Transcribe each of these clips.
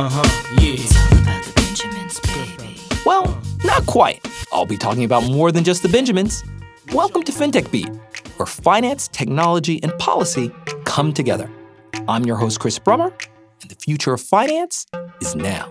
Uh huh, yeah. It's about the Benjamins, baby. Well, not quite. I'll be talking about more than just the Benjamins. Welcome to FinTech Beat, where finance, technology, and policy come together. I'm your host, Chris Brummer, and the future of finance is now.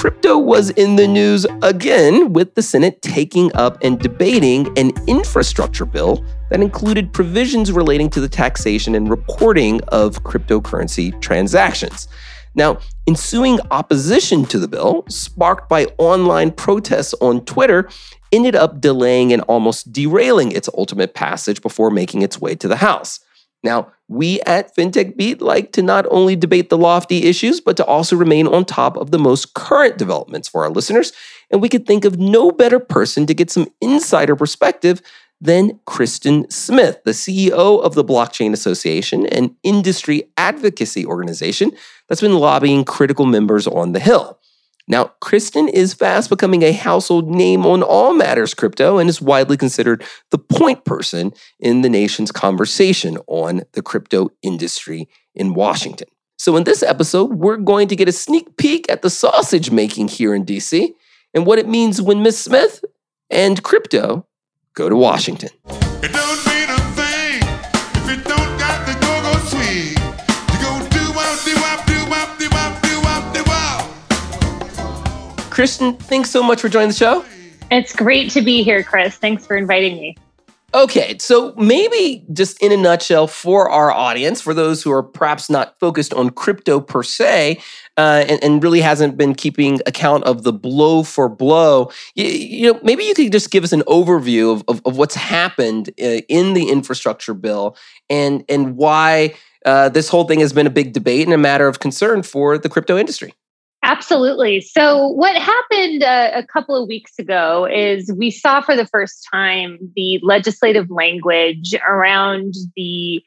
Crypto was in the news again with the Senate taking up and debating an infrastructure bill that included provisions relating to the taxation and reporting of cryptocurrency transactions. Now, ensuing opposition to the bill, sparked by online protests on Twitter, ended up delaying and almost derailing its ultimate passage before making its way to the House. Now, we at FinTech Beat like to not only debate the lofty issues, but to also remain on top of the most current developments for our listeners. And we could think of no better person to get some insider perspective than Kristin Smith, the CEO of the Blockchain Association, an industry advocacy organization that's been lobbying critical members on the Hill. Now, Kristin is fast becoming a household name on all matters crypto and is widely considered the point person in the nation's conversation on the crypto industry in Washington. So, in this episode, we're going to get a sneak peek at the sausage making here in DC and what it means when Miss Smith and crypto go to Washington. Kristin, thanks so much for joining the show. It's great to be here, Chris. Thanks for inviting me. Okay, so maybe just in a nutshell for our audience, for those who are perhaps not focused on crypto per se, uh, and, and, really hasn't been keeping account of the blow for blow, you, you know, maybe you could just give us an overview of, of, of what's happened uh, in the infrastructure bill and and why uh, this whole thing has been a big debate and a matter of concern for the crypto industry. Absolutely. So, what happened uh, a couple of weeks ago is we saw for the first time the legislative language around the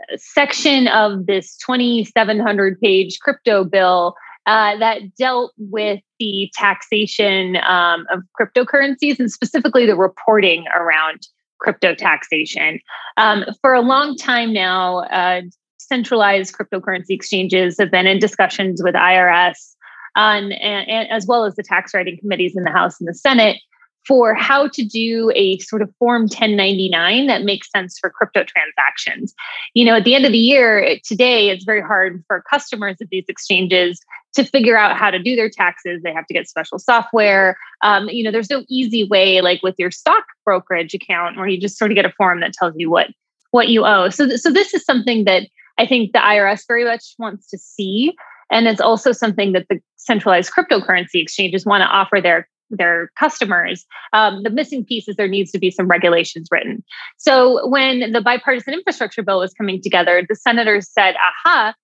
uh, section of this 2,700 page crypto bill uh, that dealt with the taxation um, of cryptocurrencies and specifically the reporting around crypto taxation. Um, for a long time now, uh, centralized cryptocurrency exchanges have been in discussions with IRS and, and, as well as the tax writing committees in the House and the Senate for how to do a sort of form 1099 that makes sense for crypto transactions. You know, at the end of the year, today it's very hard for customers of these exchanges to figure out how to do their taxes. They have to get special software. Um, you know, there's no easy way like with your stock brokerage account where you just sort of get a form that tells you what what you owe. So, th- so this is something that I think the IRS very much wants to see. And it's also something that the centralized cryptocurrency exchanges want to offer their their customers. Um, the missing piece is there needs to be some regulations written. So when the bipartisan infrastructure bill was coming together, the senators said, "Aha."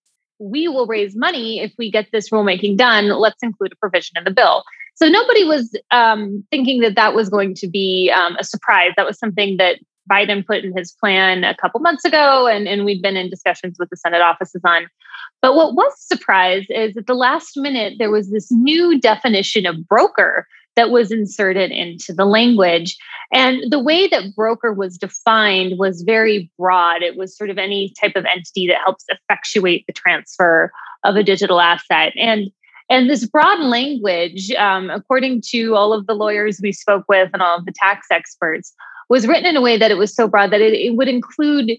We will raise money if we get this rulemaking done. Let's include a provision in the bill. So nobody was um, thinking that that was going to be um, a surprise. That was something that Biden put in his plan a couple months ago, and, and we've been in discussions with the Senate offices on. But what was surprise is at the last minute, there was this new definition of broker that was inserted into the language. And the way that broker was defined was very broad. It was sort of any type of entity that helps effectuate the transfer of a digital asset. And and this broad language, um, according to all of the lawyers we spoke with and all of the tax experts, was written in a way that it was so broad that it, it would include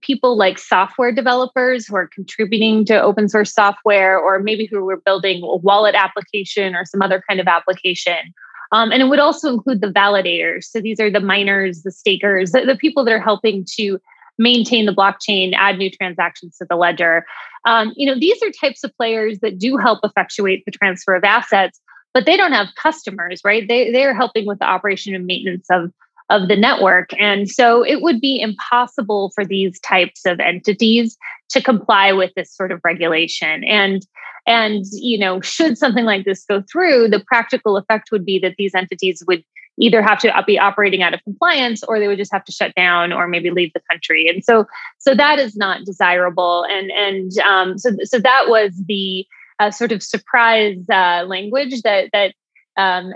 people like software developers who are contributing to open source software, or maybe who were building a wallet application or some other kind of application. Um, and it would also include the validators. So these are the miners, the stakers, the, the, people that are helping to maintain the blockchain, add new transactions to the ledger. Um, you know, these are types of players that do help effectuate the transfer of assets, but they don't have customers, right? They they are helping with the operation and maintenance of of the network. And so it would be impossible for these types of entities to comply with this sort of regulation. And and you know, should something like this go through, the practical effect would be that these entities would either have to be operating out of compliance or they would just have to shut down or maybe leave the country and so so that is not desirable and and um, so so that was the uh, sort of surprise uh, language that that um,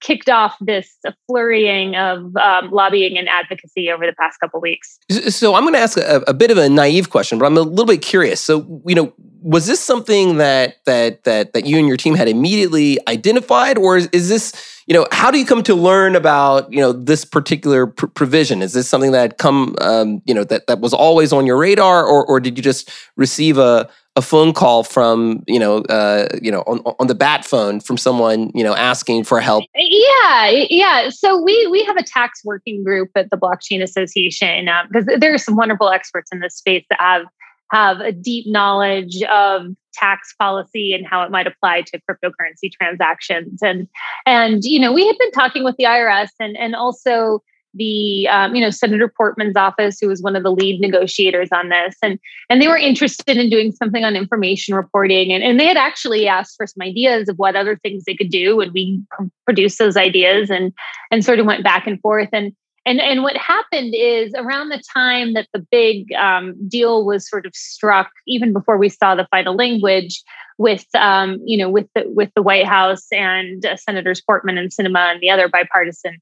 kicked off this flurrying of um, lobbying and advocacy over the past couple weeks. So I'm going to ask a, a, bit of a naive question, but I'm a little bit curious. So you know, was this something that that that that you and your team had immediately identified, or is, is this you know how do you come to learn about you know this particular pr- provision? Is this something that come um, you know that that was always on your radar, or or did you just receive a a phone call from you know uh, you know on, on the bat phone from someone you know asking for help. Yeah yeah. So we we have a tax working group at the blockchain association because um, there are some wonderful experts in this space that have have a deep knowledge of tax policy and how it might apply to cryptocurrency transactions. And and you know we had been talking with the irs and and also the um, you know Senator Portman's office, who was one of the lead negotiators on this, and and they were interested in doing something on information reporting, and, and they had actually asked for some ideas of what other things they could do, and we produced those ideas and and sort of went back and forth, and and and what happened is around the time that the big um, deal was sort of struck, even before we saw the final language with um, you know with the with the White House and uh, Senators Portman and Sinema and the other bipartisan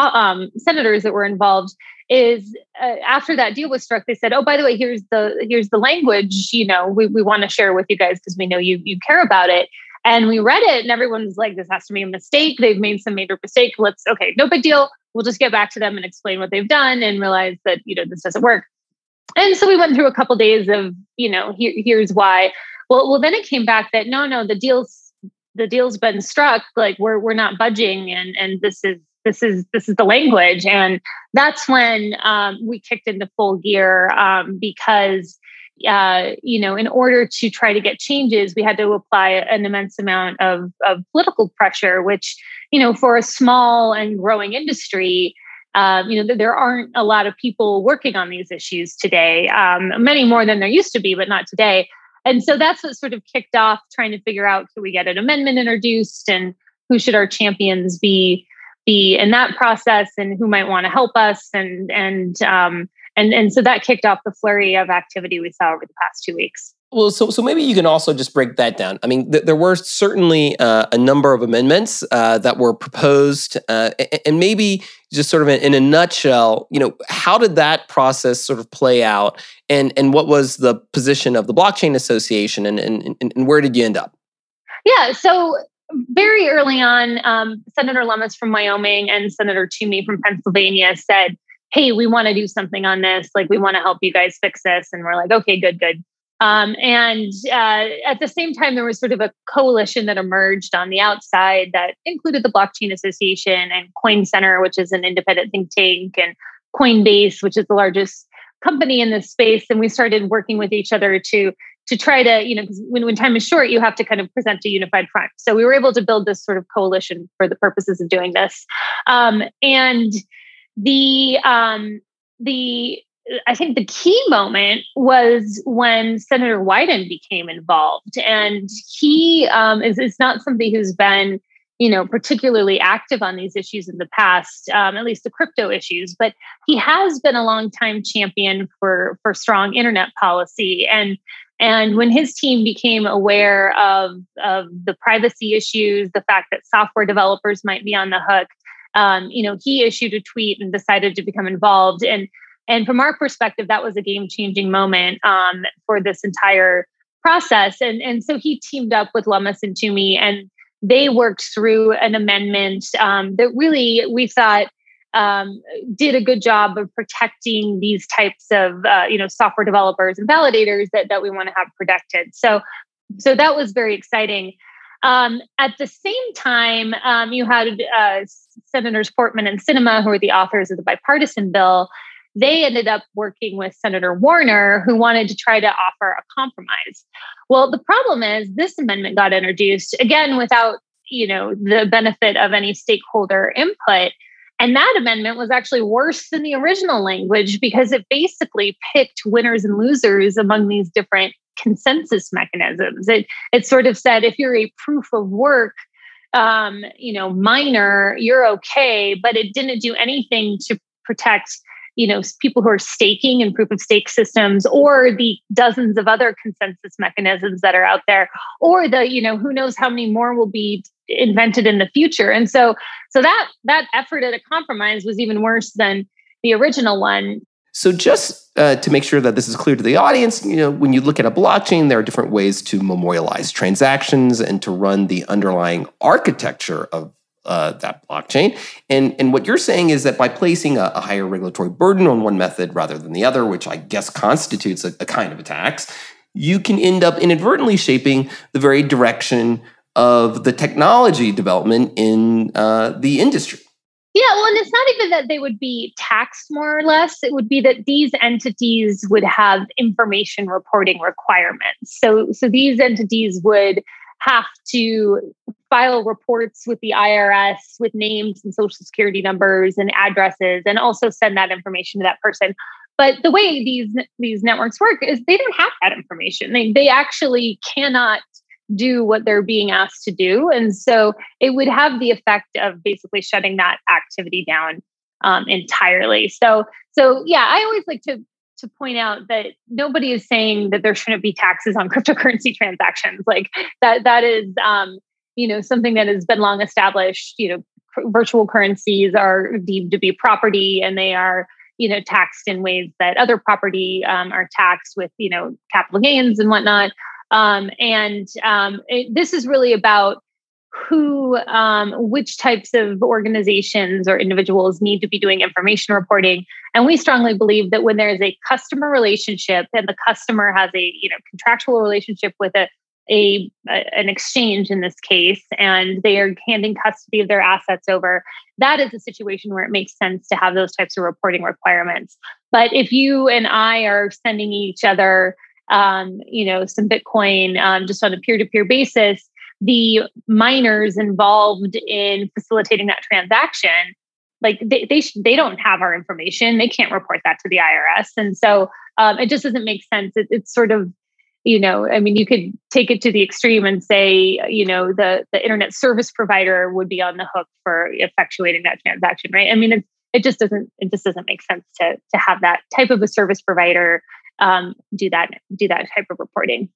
um, senators that were involved is uh, after that deal was struck they said oh by the way here's the here's the language you know we, we want to share with you guys because we know you you care about it. And we read it and everyone was like this has to be a mistake. They've made some major mistake. Let's okay no big deal. We'll just get back to them and explain what they've done and realize that you know this doesn't work. And so we went through a couple days of you know here, here's why. Well well then it came back that no no the deal's the deal's been struck. Like we're we're not budging and and this is this is this is the language. And that's when um, we kicked into full gear um, because uh, you know in order to try to get changes we had to apply an immense amount of, of political pressure which you know for a small and growing industry um, you know there aren't a lot of people working on these issues today um, many more than there used to be but not today. And so that's what sort of kicked off trying to figure out can we get an amendment introduced and who should our champions be be in that process and who might want to help us and and um, and and so that kicked off the flurry of activity we saw over the past two weeks. Well, so so maybe you can also just break that down. I mean, th- there were certainly uh, a number of amendments uh, that were proposed, uh, and maybe just sort of in, in, a nutshell, you know, how did that process sort of play out, and and what was the position of the blockchain association, and and, and where did you end up? Yeah, so very early on, um, Senator Lummis from Wyoming and Senator Toomey from Pennsylvania said, Hey, we want to do something on this. Like, we want to help you guys fix this. And we're like, okay, good, good. Um, and uh, at the same time, there was sort of a coalition that emerged on the outside that included the Blockchain Association and Coin Center, which is an independent think tank, and Coinbase, which is the largest company in this space. And we started working with each other to to try to, you know, when, when time is short, you have to kind of present a unified front. So we were able to build this sort of coalition for the purposes of doing this. Um, and the um, the I think the key moment was when Senator Wyden became involved, and he um, is, is not somebody who's been you know particularly active on these issues in the past um, at least the crypto issues but he has been a long time champion for for strong internet policy and and when his team became aware of, of the privacy issues, the fact that software developers might be on the hook, um, you know, he issued a tweet and decided to become involved. And and from our perspective, that was a game changing moment um, for this entire process. And and so he teamed up with Lummis and Toomey, and they worked through an amendment um, that really we thought um, did a good job of protecting these types of uh, you know software developers and validators that, that we want to have protected. So so that was very exciting. Um, at the same time um, you had uh, senators portman and Sinema, who are the authors of the bipartisan bill. They ended up working with senator warner who wanted to try to offer a compromise. Well the problem is this amendment got introduced again without you know the benefit of any stakeholder input and that amendment was actually worse than the original language because it basically picked winners and losers among these different consensus mechanisms. It, it sort of said if you're a proof of work, um, you know, miner, you're okay, but it didn't do anything to protect you know people who are staking and proof of stake systems or the dozens of other consensus mechanisms that are out there or the you know who knows how many more will be invented in the future. And so so that that effort at a compromise was even worse than the original one. So just uh, to make sure that this is clear to the audience, you know, when you look at a blockchain, there are different ways to memorialize transactions and to run the underlying architecture of uh, that blockchain. And, and what you're saying is that by placing a, a, higher regulatory burden on one method rather than the other, which I guess constitutes a, a kind of a tax, you can end up inadvertently shaping the very direction of the technology development in uh, the industry. Yeah, well, and it's not even that they would be taxed more or less. It would be that these entities would have information reporting requirements. So, so these entities would have to file reports with the IRS with names and social security numbers and addresses, and also send that information to that person. But the way these these networks work is they don't have that information. They they actually cannot do what they're being asked to do, and so it would have the effect of basically shutting that activity down um, entirely. So so yeah, I always like to to point out that nobody is saying that there shouldn't be taxes on cryptocurrency transactions. Like that that is um, you know something that has been long established. You know, virtual currencies are deemed to be property, and they are you know taxed in ways that other property um, are taxed with you know capital gains and whatnot um, and um, it, this is really about who um, which types of organizations or individuals need to be doing information reporting. And we strongly believe that when there is a customer relationship and the customer has a you know contractual relationship with a a, an exchange in this case and they are handing custody of their assets over that is a situation where it makes sense to have those types of reporting requirements. But if you and i are sending each other um, you know some bitcoin um, just on a peer-to-peer basis the miners involved in facilitating that transaction like they they, sh- they don't have our information. They can't report that to the irs and so um, it just doesn't make sense. It, it's sort of you know i mean you could take it to the extreme and say you know the the internet service provider would be on the hook for effectuating that transaction right? I mean it, it just doesn't it just doesn't make sense to to have that type of a service provider um, do that do that type of reporting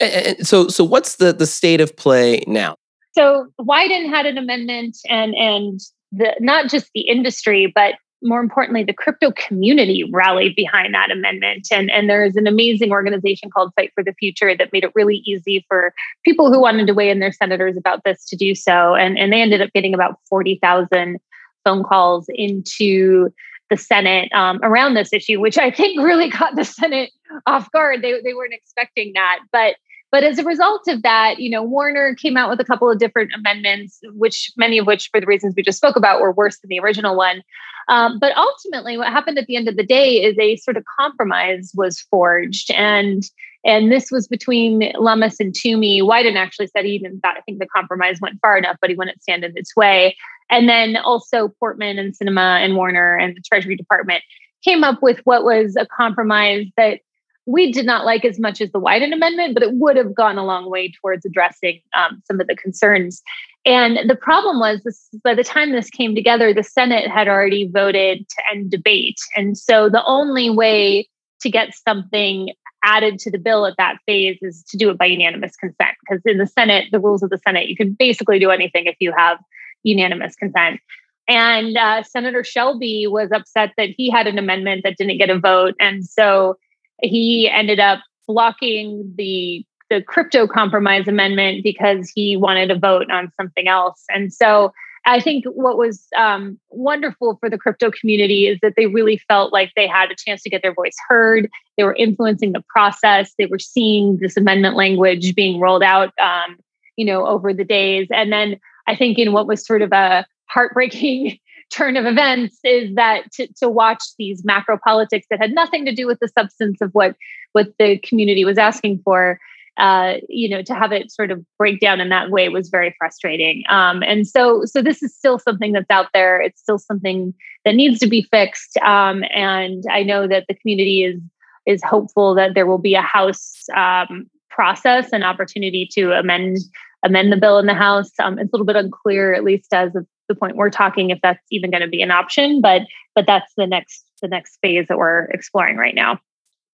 and so so what's the the state of play now so wyden had an amendment and and the not just the industry but more importantly, the crypto community rallied behind that amendment. And, and there's an amazing organization called Fight for the Future that made it really easy for people who wanted to weigh in their senators about this to do so. And, and they ended up getting about 40,000 phone calls into the Senate um, around this issue, which I think really caught the Senate off guard. They, they weren't expecting that. But but as a result of that, you know, Warner came out with a couple of different amendments, which many of which, for the reasons we just spoke about, were worse than the original one. Um, but ultimately, what happened at the end of the day is a sort of compromise was forged, and and this was between Lummis and Toomey. Wyden actually said he even thought I think the compromise went far enough, but he wouldn't stand in its way. And then also Portman and Sinema and Warner and the Treasury Department came up with what was a compromise that we did not like as much as the Wyden Amendment, but it would have gone a long way towards addressing um, some of the concerns. And the problem was, this, by the time this came together, the Senate had already voted to end debate. And so the only way to get something added to the bill at that phase is to do it by unanimous consent. Because in the Senate, the rules of the Senate, you can basically do anything if you have unanimous consent. And uh, Senator Shelby was upset that he had an amendment that didn't get a vote. And so he ended up blocking the the crypto compromise amendment because he wanted to vote on something else. And so I think what was um, wonderful for the crypto community is that they really felt like they had a chance to get their voice heard. They were influencing the process. They were seeing this amendment language being rolled out, um, you know, over the days. And then I think in what was sort of a heartbreaking turn of events is that to, to watch these macro politics that had nothing to do with the substance of what what the community was asking for uh, you know to have it sort of break down in that way was very frustrating. Um, and so so this is still something that's out there. It's still something that needs to be fixed. Um, and i know that the community is is hopeful that there will be a house um, process and opportunity to amend amend the bill in the house. Um, it's a little bit unclear at least as of the point we're talking if that's even going to be an option but but that's the next the next phase that we're exploring right now.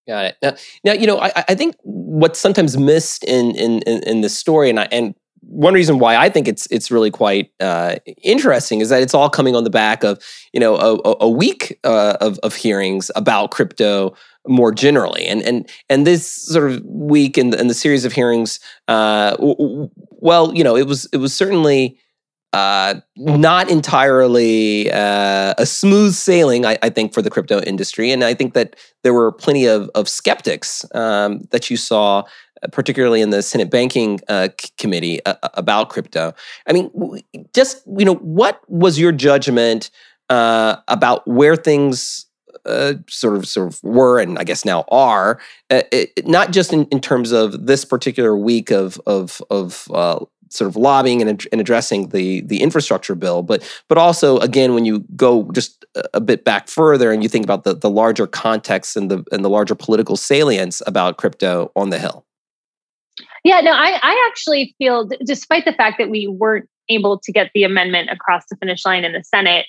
Got it. Now, now you know I, I think what's sometimes missed in in in, in this story and I, and one reason why I think it's it's really quite uh, interesting is that it's all coming on the back of you know a, a week uh, of of hearings about crypto more generally, and and and this sort of week and the, the series of hearings, uh, well, you know, it was it was certainly. Uh, not entirely uh, a smooth sailing, I, I, think, for the crypto industry. And I think that there were plenty of, of skeptics um, that you saw particularly in the Senate Banking uh, Committee, uh, uh, about crypto. I mean, just you know, what was your judgment uh, about where things uh, sort of sort of were, and I guess now are, uh, it, not just in, in terms of this particular week of of of sort of lobbying and, and addressing the the infrastructure bill, but but also again when you go just a bit back further and you think about the the larger context and the and the larger political salience about crypto on the Hill. Yeah, no, I, I actually feel, despite the fact that we weren't able to get the amendment across the finish line in the Senate,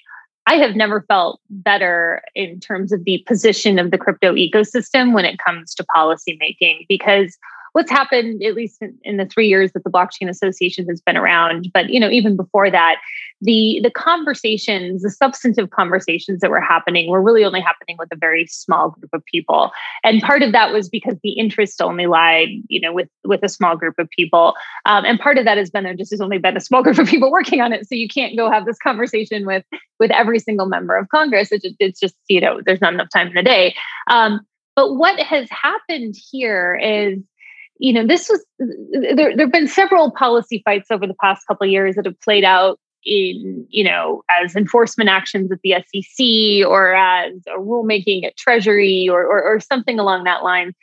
I have never felt better in terms of the position of the crypto ecosystem when it comes to policymaking because what's happened at least in, in, the three years that the blockchain association has been around but you know even before that the the conversations the substantive conversations that were happening were really only happening with a very small group of people. And part of that was because the interest only lied you know with with a small group of people. Um, and part of that has been there just has only been a small group of people working on it. So you can't go have this conversation with with every single member of congress. It's just, it's just you know there's not enough time in the day. Um, but what has happened here is you know, this was there. There have been several policy fights over the past couple of years that have played out in, you know, as enforcement actions at the SEC or as a rulemaking at Treasury or, or, or something along that line.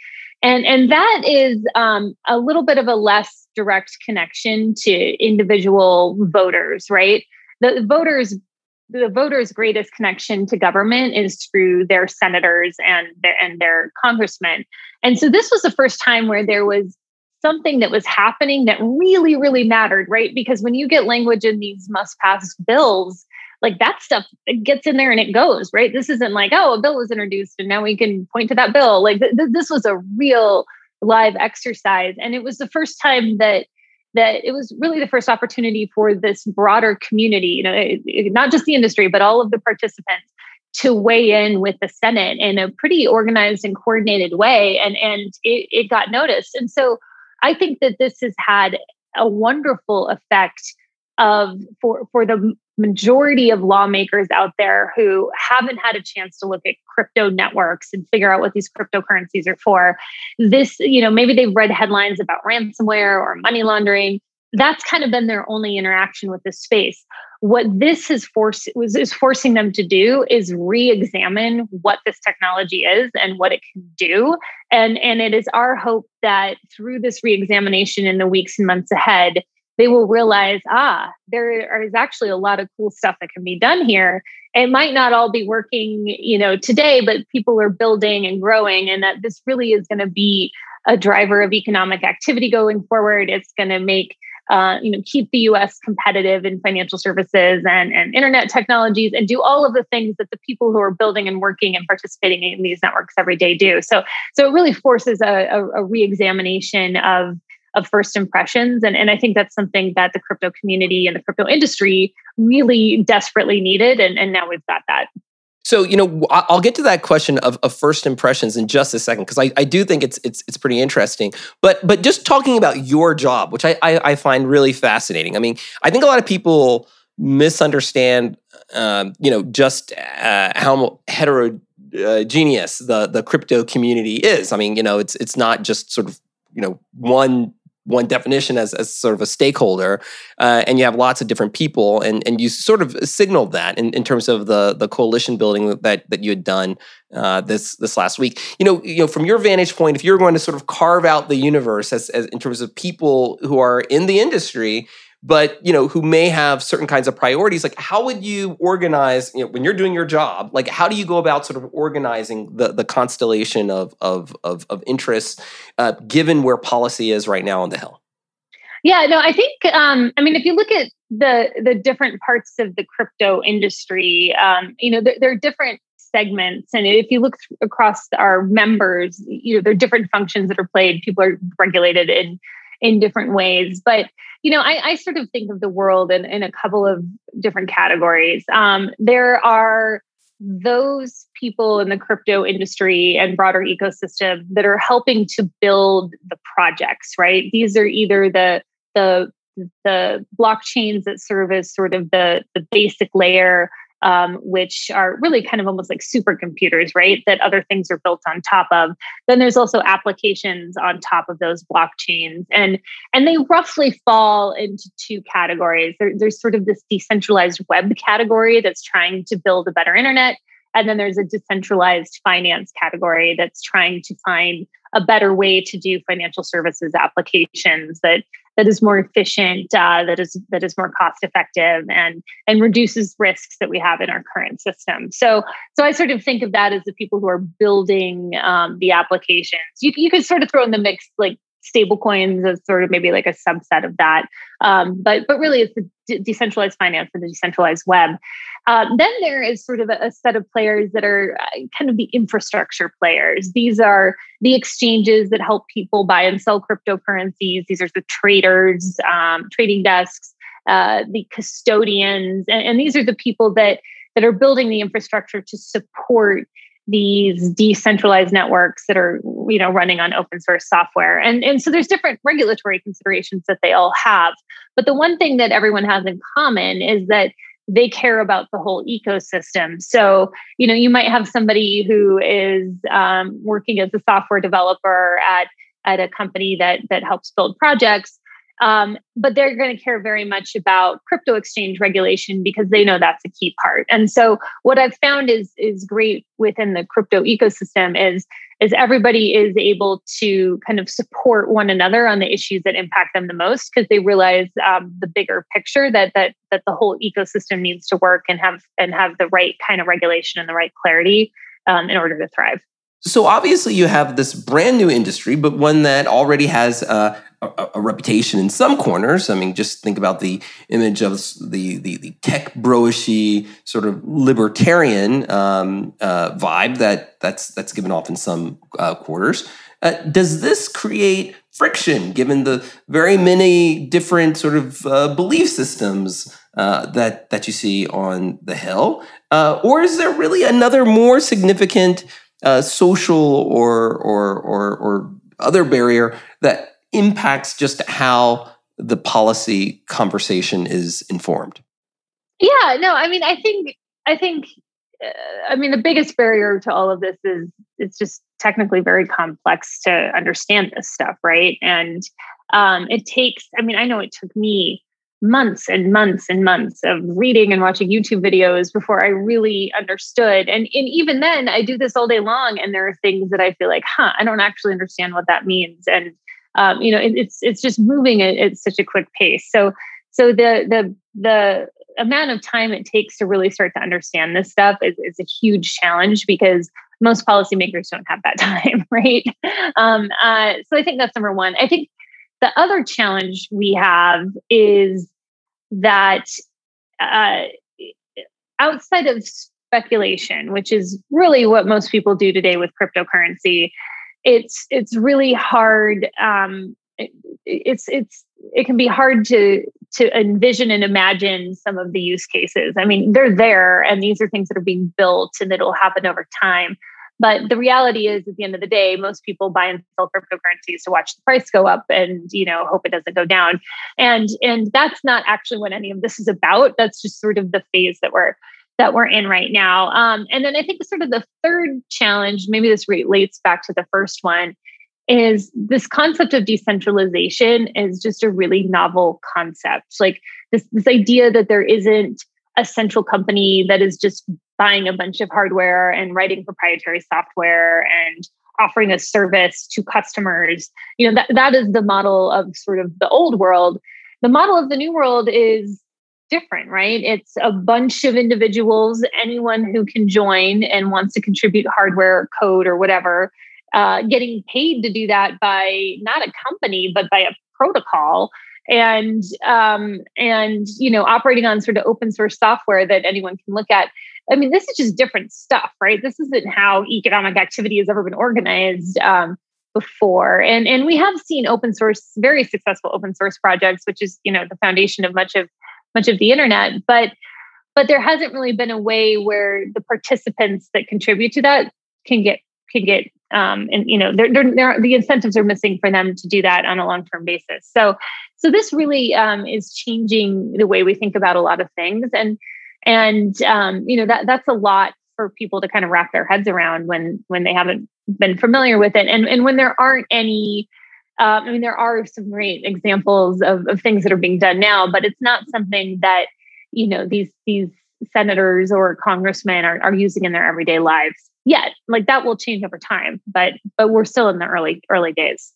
And, and that is um, a little bit of a less direct connection to individual voters, right? The voters the voters' greatest connection to government is through their senators and their, and their congressmen. And so this was the first time where there was something that was happening that really, really mattered, right? Because when you get language in these must pass bills, like that stuff gets in there and it goes, right? This isn't like, oh, a bill was introduced and now we can point to that bill. Like th- th- this was a real live exercise. And it was the first time that that it was really the first opportunity for this broader community, you know, not just the industry, but all of the participants to weigh in with the Senate in a pretty organized and coordinated way. And, and it, it got noticed. And so I think that this has had a wonderful effect of for, for the majority of lawmakers out there who haven't had a chance to look at crypto networks and figure out what these cryptocurrencies are for this you know maybe they've read headlines about ransomware or money laundering. That's kind of been their only interaction with this space. What this has forced was is forcing them to do is re-examine what this technology is and what it can do. And and it is our hope that through this re-examination in the weeks and months ahead they will realize, ah, there is actually a lot of cool stuff that can be done here. It might not all be working, you know, today, but people are building and growing, and that this really is going to be a driver of economic activity going forward. It's going to make uh, you know, keep the U.S. competitive in financial services and, and internet technologies, and do all of the things that the people who are building and working and participating in these networks every day do. So, so it really forces a, a, a reexamination of of first impressions. And, and I think that's something that the crypto community and the crypto industry really desperately needed. And, and now we've got that. So, you know, I'll get to that question of, of first impressions in just a second because I, I do think it's it's it's pretty interesting. But but just talking about your job, which I, I, I find really fascinating. I mean, I think a lot of people misunderstand, um, you know, just uh, how heterogeneous the the crypto community is. I mean, you know, it's it's not just sort of you know one one definition as, as sort of a stakeholder, uh, and you have lots of different people, and, and you sort of signaled that in, in terms of the the coalition building that that you had done uh, this this last week. You know, you know, from your vantage point, if you're going to sort of carve out the universe as, as in terms of people who are in the industry, but you know who may have certain kinds of priorities like how would you organize you know when you're doing your job like how do you go about sort of organizing the the constellation of of of, of interests uh, given where policy is right now on the hill? Yeah no i think um, i mean if you look at the the different parts of the crypto industry um, you know there, are different segments and if you look across our members you know there are different functions that are played. People are regulated in in different ways. But you know, I, I sort of think of the world in, in a couple of different categories. Um, there are those people in the crypto industry and broader ecosystem that are helping to build the projects, right? These are either the the the blockchains that serve as sort of the the basic layer um, which are really kind of almost like supercomputers, right? That other things are built on top of. Then there's also applications on top of those blockchains, and and they roughly fall into two categories. There, there's sort of this decentralized web category that's trying to build a better internet, and then there's a decentralized finance category that's trying to find a better way to do financial services applications that that is more efficient, uh, that is that is more cost effective, and and reduces risks that we have in our current system. So so I sort of think of that as the people who are building um, the applications. You you could sort of throw in the mix like stable coins as sort of maybe like a subset of that. Um, but but really, it's the de- decentralized finance and the decentralized web. Um, then there is sort of a, a, set of players that are uh, kind of the infrastructure players. These are the exchanges that help people buy and sell cryptocurrencies. These are the traders, um, trading desks, uh, the custodians, and, and these are the people that that are building the infrastructure to support these decentralized networks that are you know running on open source software. And and so there's different regulatory considerations that they all have. But the one thing that everyone has in common is that they care about the whole ecosystem. So you know you might have somebody who is um, working as a software developer at at a company that that helps build projects um, but they're going to care very much about crypto exchange regulation because they know that's a key part. And so what I've found is is great within the crypto ecosystem is is everybody is able to kind of support one another on the issues that impact them the most because they realize um, the bigger picture that that that the whole ecosystem needs to work and have and have the right kind of regulation and the right clarity um, in order to thrive. So obviously you have this brand new industry, but one that already has uh, a, a, reputation in some corners. I mean, just think about the image of the the, the tech broishy sort of libertarian um, uh, vibe that that's that's given off in some uh, quarters. Uh, does this create friction, given the very many different sort of uh, belief systems uh, that that you see on the hill, uh, or is there really another more significant social or or or, or other barrier that impacts just how the policy conversation is informed. Yeah, no, I mean, I think, I think, uh, I mean, the biggest barrier to all of this is it's just technically very complex to understand this stuff, right? And um, it takes, I mean, I know it took me months and months and months of reading and watching YouTube videos before I really understood. And, and even then, I do this all day long, and there are things that I feel like, huh, I don't actually understand what that means. And um, you know it, it's it's just moving at, at such a quick pace so so the the the amount of time it takes to really start to understand this stuff is, is a huge challenge because most policymakers don't have that time right um, uh, so i think that's number one i think the other challenge we have is that uh, outside of speculation which is really what most people do today with cryptocurrency it's it's really hard um, it, it's it's it can be hard to to envision and imagine some of the use cases. I mean they're there and these are things that are being built and it'll happen over time but the reality is at the end of the day most people buy and sell cryptocurrencies to watch the price go up and you know hope it doesn't go down and and that's not actually what any of this is about that's just sort of the phase that we're that we're in right now. Um, and then I think sort of the third challenge, maybe this relates back to the first one, is this concept of decentralization is just a really novel concept. Like this, this idea that there isn't a central company that is just buying a bunch of hardware and writing proprietary software and offering a service to customers. You know, that, that is the model of sort of the old world. The model of the new world is different, right? It's a bunch of individuals, anyone who can join and wants to contribute hardware or code or whatever, uh, getting paid to do that by not a company, but by a protocol and um, and you know operating on sort of open source software that anyone can look at i mean this is just different stuff right this isn't how economic activity has ever been organized um, before. And and we have seen open source, very successful open source projects, which is you know the foundation of much of much of the internet. But but there hasn't really been a way where the participants that contribute to that can get can get um, and you know they're, they're, they're, the incentives are missing for them to do that on a long term basis. So so this really um, is changing the way we think about a lot of things. And and um, you know that that's a lot for people to kind of wrap their heads around when when they haven't been familiar with it. And and when there aren't any um, I mean, there are some great examples of, of things that are being done now, but it's not something that you know these these senators or congressmen are, are using in their everyday lives yet. Like that will change over time, but but we're still in the early early days.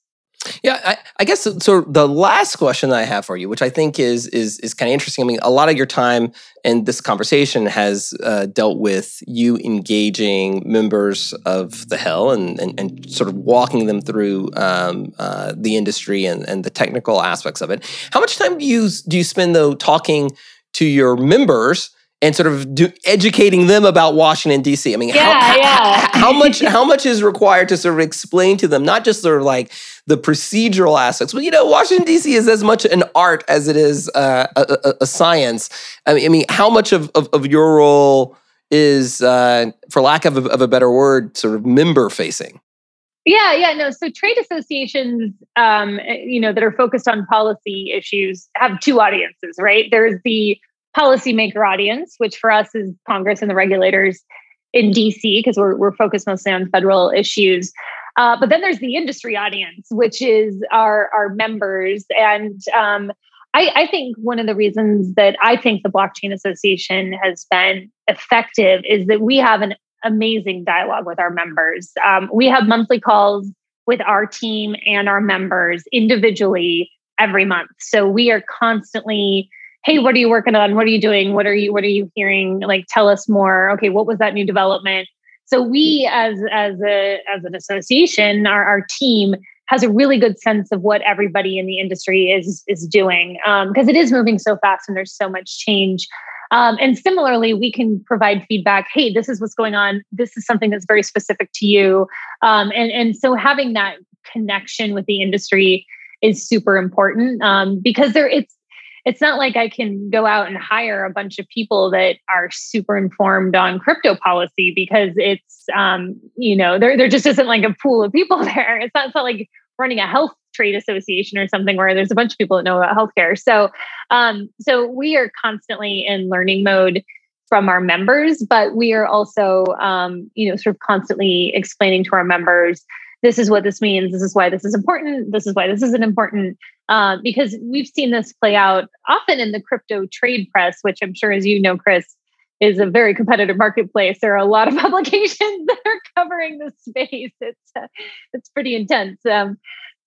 Yeah, I, I, guess so. The last question that I have for you, which I think is is is kind of interesting. I mean, a lot of your time in this conversation has uh, dealt with you engaging members of the Hill and and, and sort of walking them through um, uh, the industry and, and the technical aspects of it. How much time do you do you spend though talking to your members? And sort of do, educating them about Washington D.C. I mean, yeah, how, yeah. how, much how much is required to sort of explain to them not just sort of like the procedural aspects, but you know, Washington D.C. is as much an art as it is uh, a, a, a, science. I mean, I mean, how much of, of, of your role is, uh, for lack of a, of a better word, sort of member facing? Yeah, yeah, no. So trade associations, um, you know, that are focused on policy issues have two audiences, right? There's the policymaker audience, which for us is Congress and the regulators in DC, because we're, we're focused mostly on federal issues. Uh, but then there's the industry audience, which is our, our members. And um, I, I think one of the reasons that I think the Blockchain Association has been effective is that we have an amazing dialogue with our members. Um, we have monthly calls with our team and our members individually every month. So we are constantly hey what are you working on? What are you doing? What are you what are you hearing? Like tell us more. Okay what was that new development? So we as as a as an association our, our team has a really good sense of what everybody in the industry is is doing because um, it is moving so fast and there's so much change. Um, and similarly we can provide feedback hey this is what's going on. This is something that's very specific to you. Um, and and so having that connection with the industry is super important um, because there it's it's not like I can go out and hire a bunch of people that are super informed on crypto policy because it's, um, you know, there, there just isn't like a pool of people there. It's not, it's not like running a health trade association or something where there's a bunch of people that know about healthcare. So, um, so we are constantly in learning mode from our members, but we are also, um, you know, sort of constantly explaining to our members this is what this means. This is why this is important. This is why this isn't important. Uh, because we've seen this play out often in the crypto trade press, which I'm sure, as you know, Chris, is a very competitive marketplace. There are a lot of publications that are covering the space. It's uh, it's pretty intense. Um,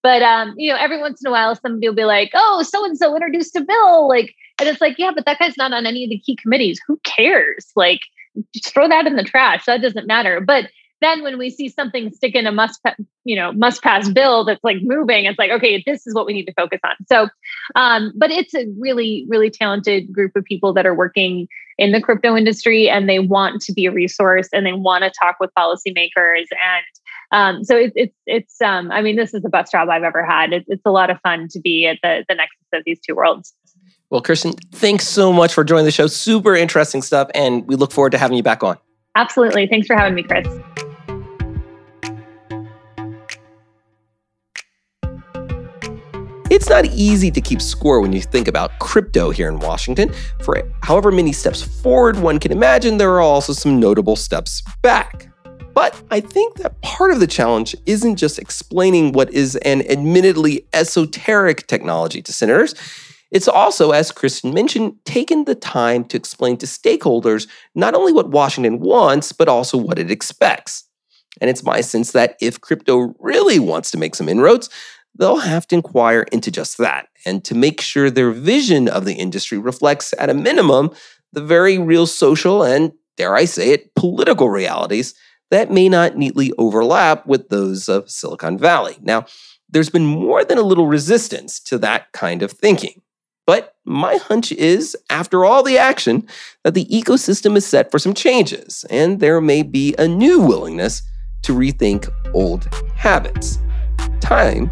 but um, you know, every once in a while, somebody will be like, "Oh, so and so introduced a bill," like, and it's like, yeah, but that guy's not on any of the key committees. Who cares? Like, just throw that in the trash. That doesn't matter. But then when we see something stick in a must you know must pass bill that's like moving it's like okay this is what we need to focus on so um, but it's a really really talented group of people that are working in the crypto industry and they want to be a resource and they want to talk with policymakers and um, so it, it's it's um, I mean this is the best job I've ever had. It, it's a lot of fun to be at the the nexus of these two worlds. Well, Kristin, thanks so much for joining the show. Super interesting stuff, and we look forward to having you back on. Absolutely. Thanks for having me, Chris. It's not easy to keep score when you think about crypto here in Washington. For however many steps forward one can imagine, there are also some notable steps back. But I think that part of the challenge isn't just explaining what is an admittedly esoteric technology to senators. It's also, as Kristin mentioned, taken the time to explain to stakeholders not only what Washington wants, but also what it expects. And it's my sense that if crypto really wants to make some inroads, they'll have to inquire into just that and to make sure their vision of the industry reflects, at a minimum, the very real social and, dare I say it, political realities that may not neatly overlap with those of Silicon Valley. Now, there's been more than a little resistance to that kind of thinking. But my hunch is, after all the action, that the ecosystem is set for some changes, and there may be a new willingness to rethink old habits. Time